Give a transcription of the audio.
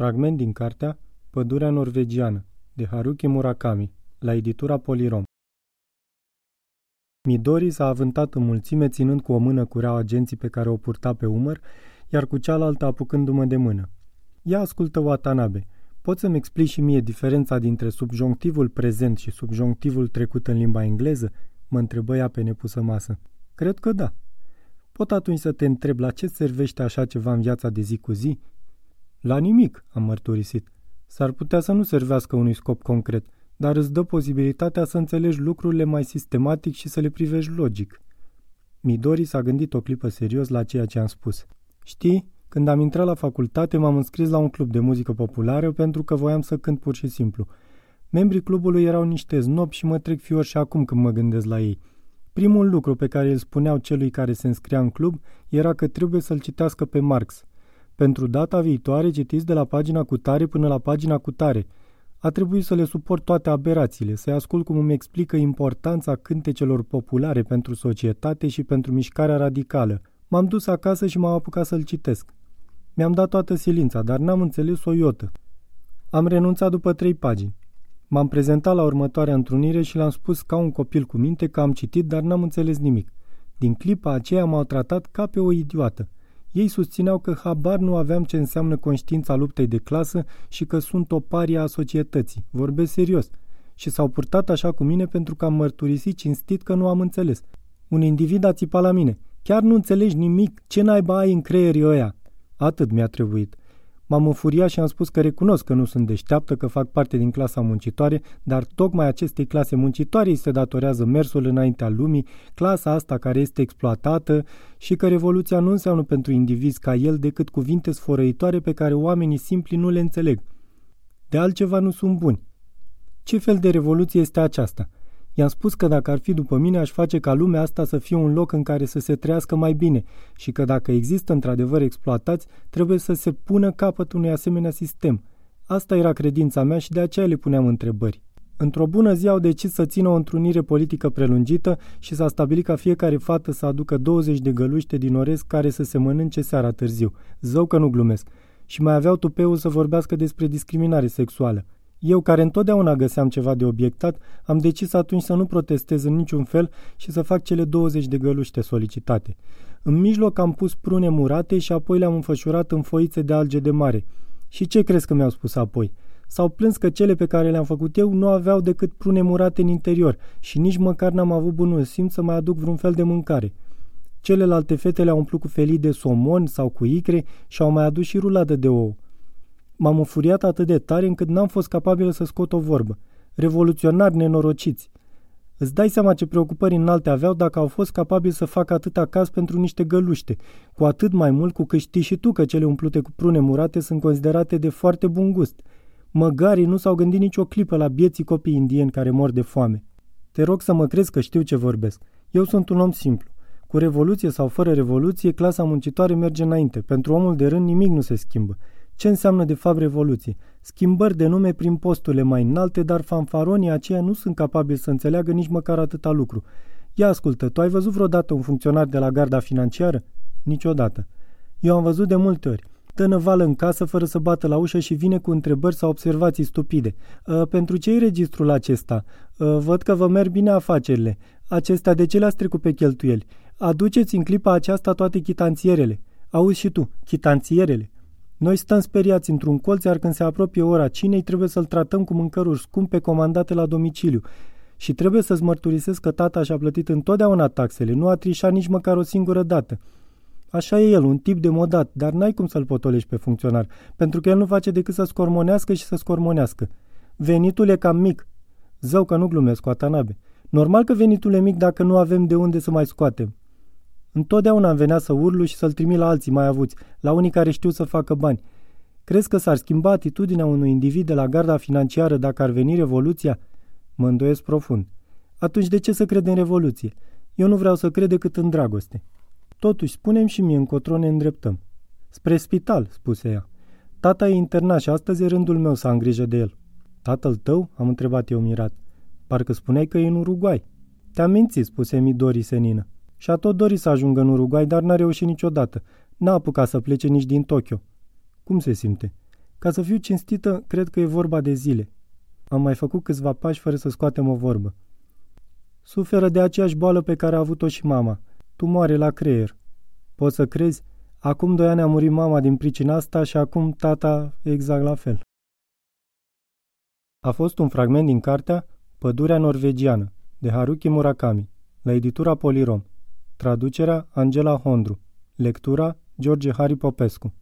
Fragment din cartea Pădurea norvegiană de Haruki Murakami la editura Polirom. Midori s-a avântat în mulțime ținând cu o mână cureaua agenții pe care o purta pe umăr, iar cu cealaltă apucându-mă de mână. Ia ascultă Watanabe. Poți să-mi explici și mie diferența dintre subjonctivul prezent și subjonctivul trecut în limba engleză? Mă întrebă ea pe nepusă masă. Cred că da. Pot atunci să te întreb la ce servește așa ceva în viața de zi cu zi? La nimic, am mărturisit. S-ar putea să nu servească unui scop concret, dar îți dă posibilitatea să înțelegi lucrurile mai sistematic și să le privești logic. Midori s-a gândit o clipă serios la ceea ce am spus. Știi, când am intrat la facultate, m-am înscris la un club de muzică populară pentru că voiam să cânt pur și simplu. Membrii clubului erau niște znobi și mă trec fior și acum când mă gândesc la ei. Primul lucru pe care îl spuneau celui care se înscria în club era că trebuie să-l citească pe Marx – pentru data viitoare citiți de la pagina cu tare până la pagina cu tare. A trebuit să le suport toate aberațiile, să-i ascult cum îmi explică importanța cântecelor populare pentru societate și pentru mișcarea radicală. M-am dus acasă și m-am apucat să-l citesc. Mi-am dat toată silința, dar n-am înțeles o iotă. Am renunțat după trei pagini. M-am prezentat la următoarea întrunire și l-am spus ca un copil cu minte că am citit, dar n-am înțeles nimic. Din clipa aceea m-au tratat ca pe o idiotă. Ei susțineau că habar nu aveam ce înseamnă conștiința luptei de clasă și că sunt o paria a societății. Vorbesc serios. Și s-au purtat așa cu mine pentru că am mărturisit cinstit că nu am înțeles. Un individ a țipat la mine. Chiar nu înțelegi nimic? Ce naiba ai în creierii ăia? Atât mi-a trebuit. M-am înfuriat și am spus că recunosc că nu sunt deșteaptă, că fac parte din clasa muncitoare, dar tocmai acestei clase muncitoare îi se datorează mersul înaintea lumii, clasa asta care este exploatată și că revoluția nu înseamnă pentru indivizi ca el decât cuvinte sfărăitoare pe care oamenii simpli nu le înțeleg. De altceva nu sunt buni. Ce fel de revoluție este aceasta? I-am spus că dacă ar fi după mine, aș face ca lumea asta să fie un loc în care să se trăiască mai bine și că dacă există într-adevăr exploatați, trebuie să se pună capăt unui asemenea sistem. Asta era credința mea și de aceea le puneam întrebări. Într-o bună zi au decis să țină o întrunire politică prelungită și s-a stabilit ca fiecare fată să aducă 20 de găluște din orez care să se mănânce seara târziu. Zău că nu glumesc. Și mai aveau tupeul să vorbească despre discriminare sexuală. Eu, care întotdeauna găseam ceva de obiectat, am decis atunci să nu protestez în niciun fel și să fac cele 20 de găluște solicitate. În mijloc am pus prune murate și apoi le-am înfășurat în foițe de alge de mare. Și ce crezi că mi-au spus apoi? S-au plâns că cele pe care le-am făcut eu nu aveau decât prune murate în interior și nici măcar n-am avut bunul simț să mai aduc vreun fel de mâncare. Celelalte fete le-au umplut cu felii de somon sau cu icre și au mai adus și ruladă de ou. M-am înfuriat atât de tare încât n-am fost capabil să scot o vorbă. Revoluționari nenorociți. Îți dai seama ce preocupări înalte aveau dacă au fost capabili să facă atâta caz pentru niște găluște, cu atât mai mult cu că știi și tu că cele umplute cu prune murate sunt considerate de foarte bun gust. Măgarii nu s-au gândit nicio clipă la bieții copii indieni care mor de foame. Te rog să mă crezi că știu ce vorbesc. Eu sunt un om simplu. Cu revoluție sau fără revoluție, clasa muncitoare merge înainte. Pentru omul de rând nimic nu se schimbă. Ce înseamnă de fapt revoluție? Schimbări de nume prin posturile mai înalte, dar fanfaronii aceia nu sunt capabili să înțeleagă nici măcar atâta lucru. Ia ascultă, tu ai văzut vreodată un funcționar de la garda financiară? Niciodată. Eu am văzut de multe ori. Dă năvală în casă fără să bată la ușă și vine cu întrebări sau observații stupide. Uh, pentru ce-i registrul acesta? Uh, văd că vă merg bine afacerile. Acestea de ce le-ați trecut pe cheltuieli? Aduceți în clipa aceasta toate chitanțierele. Auzi și tu, chitanțierele. Noi stăm speriați într-un colț, iar când se apropie ora cinei, trebuie să-l tratăm cu mâncăruri scumpe comandate la domiciliu. Și trebuie să-ți mărturisesc că tata și-a plătit întotdeauna taxele, nu a trișat nici măcar o singură dată. Așa e el, un tip de modat, dar n-ai cum să-l potolești pe funcționar, pentru că el nu face decât să scormonească și să scormonească. Venitul e cam mic. Zău că nu glumesc cu Atanabe. Normal că venitul e mic dacă nu avem de unde să mai scoatem. Întotdeauna îmi venea să urlu și să-l trimit la alții mai avuți, la unii care știu să facă bani. Crezi că s-ar schimba atitudinea unui individ de la garda financiară dacă ar veni revoluția? Mă îndoiesc profund. Atunci de ce să cred în revoluție? Eu nu vreau să cred decât în dragoste. Totuși, spunem și mie încotro ne îndreptăm. Spre spital, spuse ea. Tata e internat și astăzi e rândul meu să am grijă de el. Tatăl tău? Am întrebat eu mirat. Parcă spuneai că e în Uruguay. Te-am mințit, spuse Midori senină. Și a tot dorit să ajungă în Uruguay, dar n-a reușit niciodată. N-a apucat să plece nici din Tokyo. Cum se simte? Ca să fiu cinstită, cred că e vorba de zile. Am mai făcut câțiva pași fără să scoatem o vorbă. Suferă de aceeași boală pe care a avut-o și mama, tumoare la creier. Poți să crezi? Acum doi ani a murit mama din pricina asta și acum tata exact la fel. A fost un fragment din cartea Pădurea norvegiană, de Haruki Murakami, la editura Polirom. Traducerea Angela Hondru. Lectura George Hari Popescu